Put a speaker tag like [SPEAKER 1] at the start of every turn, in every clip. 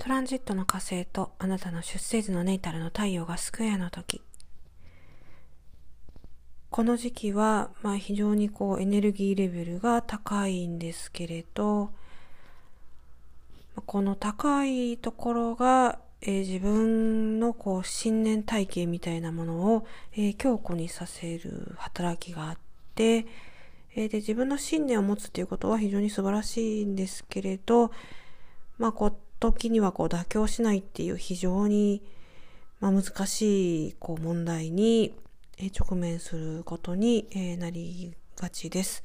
[SPEAKER 1] トランジットの火星とあなたの出生時のネイタルの太陽がスクエアの時。この時期は、まあ、非常にこうエネルギーレベルが高いんですけれどこの高いところが、えー、自分のこう信念体系みたいなものを、えー、強固にさせる働きがあって、えー、で自分の信念を持つっていうことは非常に素晴らしいんですけれど、まあ、こう時にはこう妥協しないっていう非常に、まあ、難しいこう問題に直面することになりがちです。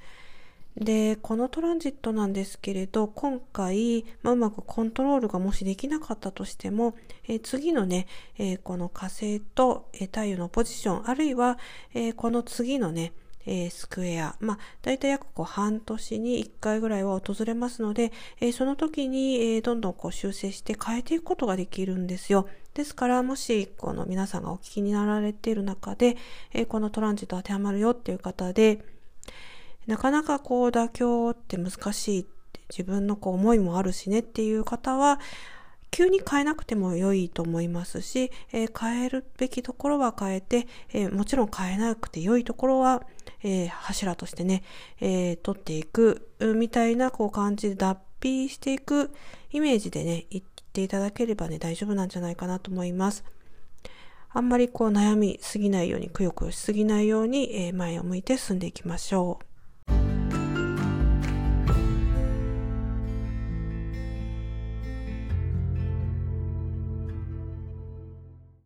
[SPEAKER 1] で、このトランジットなんですけれど、今回、まあ、うまくコントロールがもしできなかったとしても、えー、次のね、えー、この火星と、えー、太陽のポジション、あるいは、えこの次のね、えスクエア、まあ、大体約こう半年に1回ぐらいは訪れますので、えその時に、えどんどんこう修正して変えていくことができるんですよ。ですから、もし、この皆さんがお聞きになられている中で、えこのトランジット当てはまるよっていう方で、なかなかこう妥協って難しいって自分のこう思いもあるしねっていう方は急に変えなくても良いと思いますし、えー、変えるべきところは変えて、えー、もちろん変えなくて良いところは、えー、柱としてね、え取っていくみたいなこう感じで脱皮していくイメージでね、言っていただければね、大丈夫なんじゃないかなと思います。あんまりこう悩みすぎないように、くよくよしすぎないように、え前を向いて進んでいきましょう。